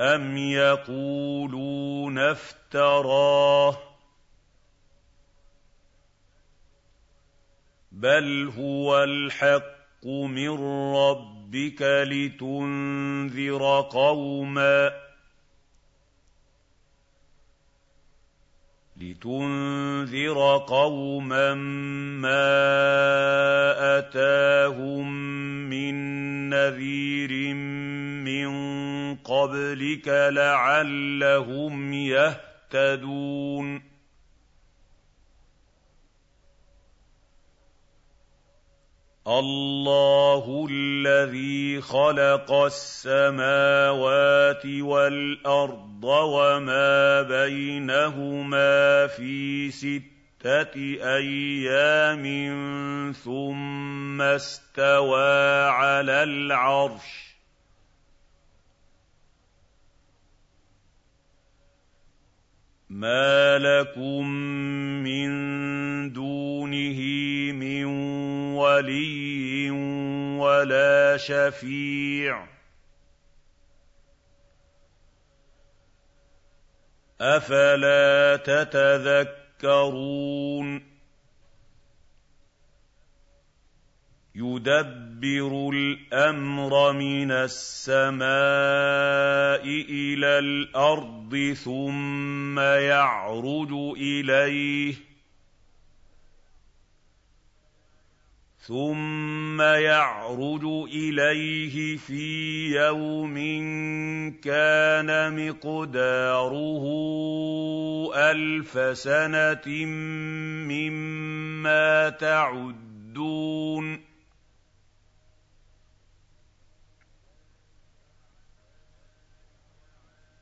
أَمْ يَقُولُونَ افْتَرَاهُ ۖ بَلْ هُوَ الْحَقُّ مِن رَّبِّكَ لِتُنذِرَ قَوْمًا لِتُنذِرَ قَوْمًا مَّا أَتَاهُم مِّن نَّذِيرٍ مِّن قَبْلِكَ لَعَلَّهُمْ يَهْتَدُونَ اللَّهُ الَّذِي خَلَقَ السَّمَاوَاتِ وَالْأَرْضَ وَمَا بَيْنَهُمَا فِي سِتَّةِ أَيَّامٍ ثُمَّ اسْتَوَىٰ عَلَى الْعَرْشِ مَا لَكُم مِّن دُونِهِ مِن وَلِيٍّ وَلَا شَفِيعٍ ۚ أَفَلَا تَتَذَكَّرُونَ يُدَبِّرُ الْأَمْرَ مِنَ السَّمَاءِ إِلَى الْأَرْضِ ثُمَّ يَعْرُجُ إِلَيْهِ ثُمَّ يَعْرُجُ إِلَيْهِ فِي يَوْمٍ كَانَ مِقْدَارُهُ أَلْفَ سَنَةٍ مِّمَّا تَعُدُّونَ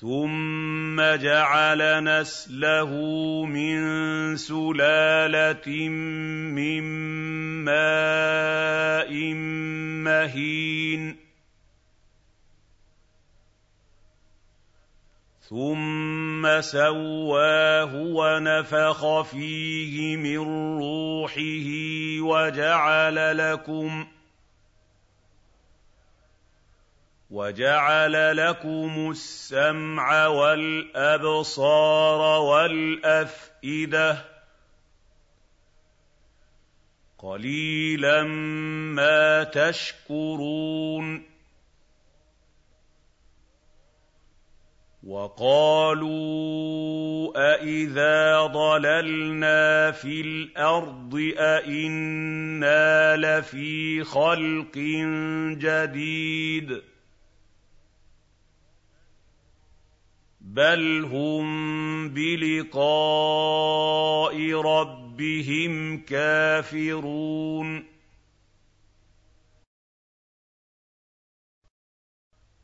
ثُمَّ جَعَلَ نَسْلَهُ مِن سُلَالَةٍ مِّن مَّاءٍ مَّهِينٍ ثُمَّ سَوَّاهُ وَنَفَخَ فِيهِ مِن رُّوحِهِ وَجَعَلَ لَكُمْ وَجَعَلَ لَكُمُ السَّمْعَ وَالْأَبْصَارَ وَالْأَفْئِدَةَ ۚ قَلِيلًا مَّا تَشْكُرُونَ وَقَالُوا أَإِذَا ضَلَلْنَا فِي الْأَرْضِ أَإِنَّا لَفِي خَلْقٍ جَدِيدٍ بَلْ هُم بِلِقَاءِ رَبِّهِمْ كَافِرُونَ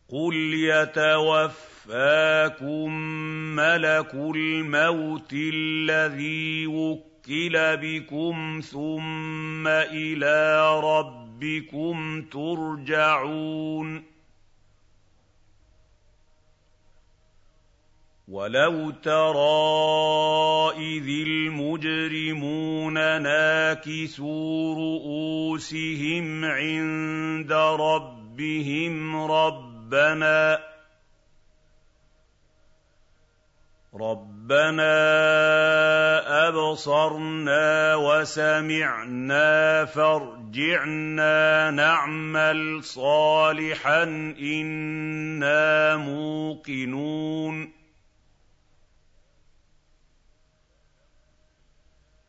قُلْ يَتَوَفَّاكُم مَّلَكُ الْمَوْتِ الَّذِي وُكِّلَ بِكُمْ ثُمَّ إِلَىٰ رَبِّكُمْ تُرْجَعُونَ وَلَوْ تَرَىٰ إِذِ الْمُجْرِمُونَ نَاكِسُو رُءُوسِهِمْ عِندَ رَبِّهِمْ رَبَّنَا رَبَّنَا أَبْصَرْنَا وَسَمِعْنَا فَارْجِعْنَا نَعْمَلْ صَالِحًا إِنَّا مُوقِنُونَ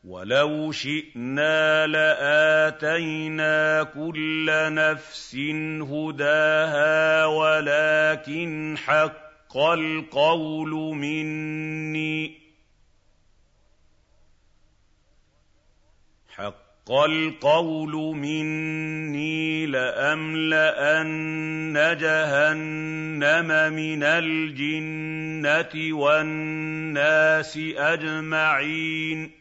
وَلَوْ شِئْنَا لَآتَيْنَا كُلَّ نَفْسٍ هُدَاهَا وَلَٰكِنْ حَقَّ الْقَوْلُ مِنِّي حق القول مني لأملأن جهنم من الجنة والناس أجمعين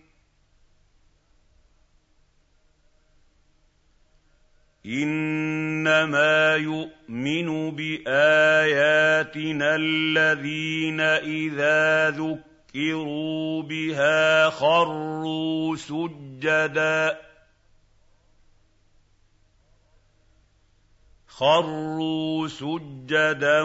إِنَّمَا يُؤْمِنُ بِآيَاتِنَا الَّذِينَ إِذَا ذُكِّرُوا بِهَا خَرُّوا سُجَّدًا. خَرُّوا سُجَّدًا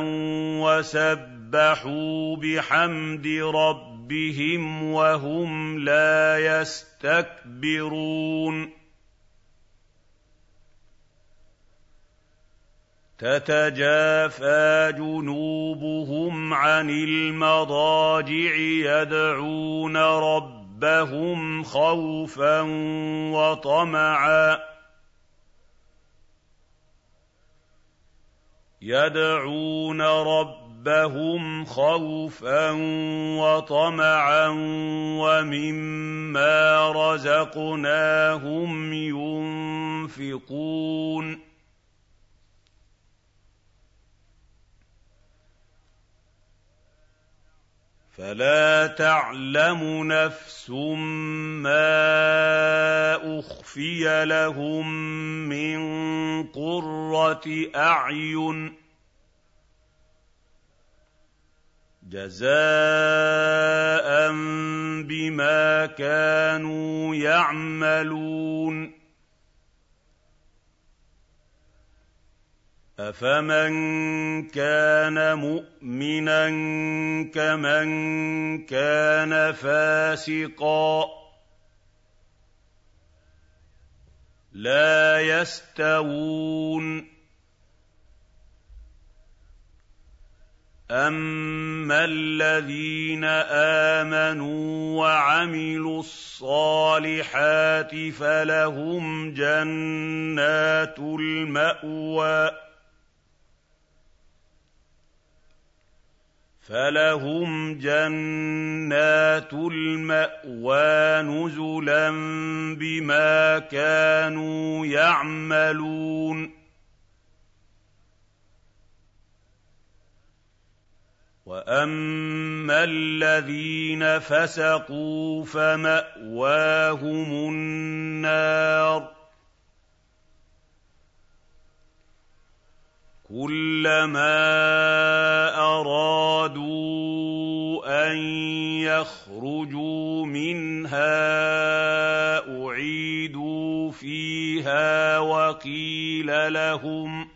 وَسَبَّحُوا بِحَمْدِ رَبِّهِمْ وَهُمْ لَا يَسْتَكْبِرُونَ. تَتَجَافَىٰ جُنُوبُهُمْ عَنِ الْمَضَاجِعِ يَدْعُونَ رَبَّهُمْ خَوْفًا وَطَمَعًا. يَدْعُونَ رَبَّهُمْ خَوْفًا وَطَمَعًا وَمِمَّا رَزَقْنَاهُمْ يُنفِقُونَ. فَلَا تَعْلَمُ نَفْسٌ مَّا أُخْفِيَ لَهُم مِّن قُرَّةِ أَعْيُنٍ. جَزَاءً بِمَا كَانُوا يَعْمَلُونَ. أَفَمَن كَانَ مُؤْمِنًا كَمَن كَانَ فَاسِقًا ۚ لَّا يَسْتَوُونَ أَمَّا الَّذِينَ آمَنُوا وَعَمِلُوا الصَّالِحَاتِ فَلَهُمْ جَنَّاتُ الْمَأْوَىٰ فَلَهُمْ جَنَّاتُ الْمَأْوَىٰ نُزُلًا بِمَا كَانُوا يَعْمَلُونَ وَأَمَّا الَّذِينَ فَسَقُوا فَمَأْوَاهُمُ النَّارُ كُلَّمَا أَرَادُوا أَن يَخْرُجُوا مِنْهَا أُعِيدُوا فِيهَا وَقِيلَ لَهُمْ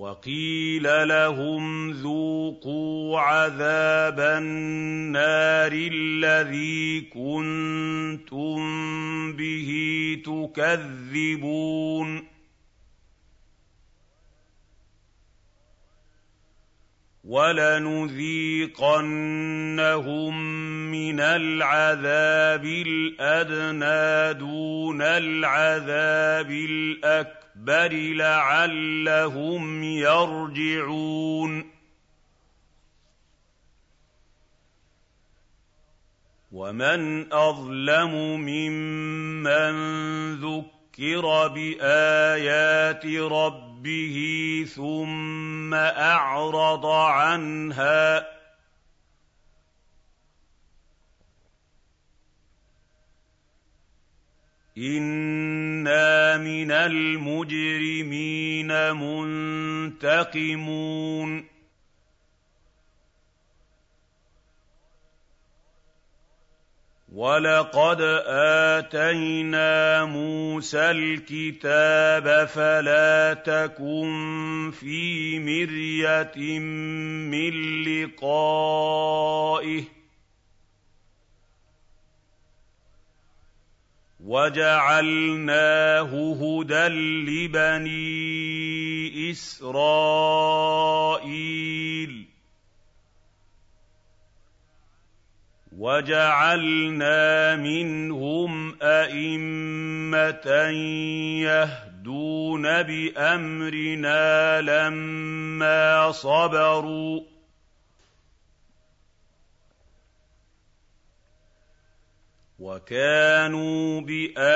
وَقِيلَ لَهُمْ ذُوقُوا عَذَابَ النَّارِ الَّذِي كُنتُم بِهِ تُكَذِّبُونَ. وَلَنُذِيقَنَّهُم مِّنَ الْعَذَابِ الْأَدْنَىٰ دُونَ الْعَذَابِ الْأَكْبَرِ. الْأَكْبَرِ لَعَلَّهُمْ يَرْجِعُونَ وَمَنْ أَظْلَمُ مِمَّن ذُكِّرَ ذكر بايات ربه ثم اعرض عنها أنا من المجرمين منتقمون وَلَقَدْ آتَيْنَا مُوسَى الْكِتَابَ فَلَا تَكُن فِي مِرْيَةٍ مِّن لِّقَائِهِ وَجَعَلْنَاهُ هُدًى لِّبَنِي إِسْرَائِيلَ. وَجَعَلْنَا مِنْهُمْ أَئِمَّةً يَهْدُونَ بِأَمْرِنَا لَمَّا صَبَرُوا ۖ. وَكَانُوا بِآيَاتِنَا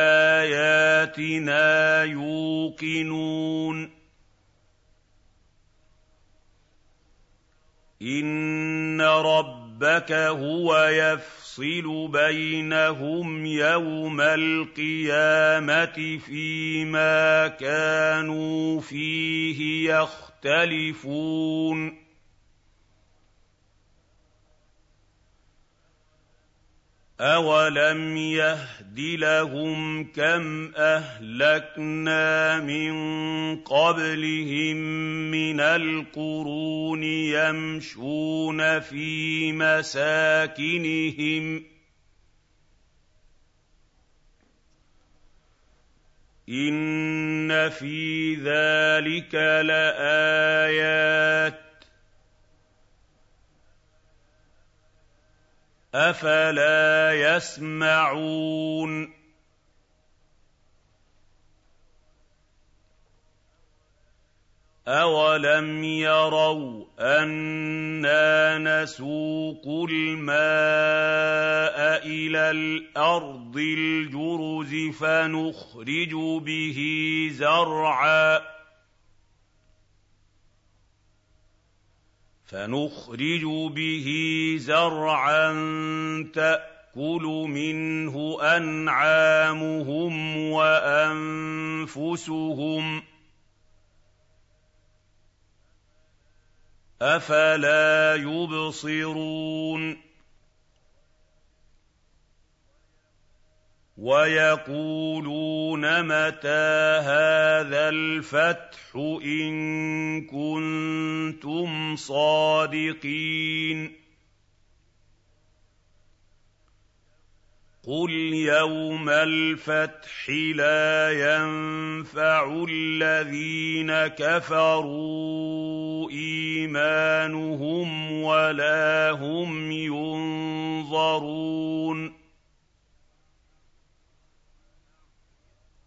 يُوقِنُونَ. إِنَّ رَبَّ رَبَّكَ هُوَ يَفْصِلُ بَيْنَهُمْ يَوْمَ الْقِيَامَةِ فِيمَا كَانُوا فِيهِ يَخْتَلِفُونَ. أَوَلَمْ يَهْدِ لَهُمْ كَمْ أَهْلَكْنَا مِن قَبْلِهِم مِّنَ الْقُرُونِ يَمْشُونَ فِي مَسَاكِنِهِمْ ۗ إِنَّ فِي ذَٰلِكَ لَآيَاتٍ أَفَلَا يَسْمَعُونَ؟ أَوَلَمْ يَرَوْا أَنَّا نَسُوقُ الْمَاءَ إِلَى الْأَرْضِ الْجُرُزِ فَنُخْرِجُ بِهِ زَرْعًا فنخرج به زرعا تأكل منه أنعامهم وأنفسهم. أفلا يبصرون؟ وَيَقُولُونَ مَتَىٰ هَٰذَا الْفَتْحُ إِن كُنتُمْ صَادِقِينَ قُلْ يَوْمَ الْفَتْحِ لَا يَنفَعُ الَّذِينَ كَفَرُوا إِيمَانُهُمْ وَلَا هُمْ يُنظَرُونَ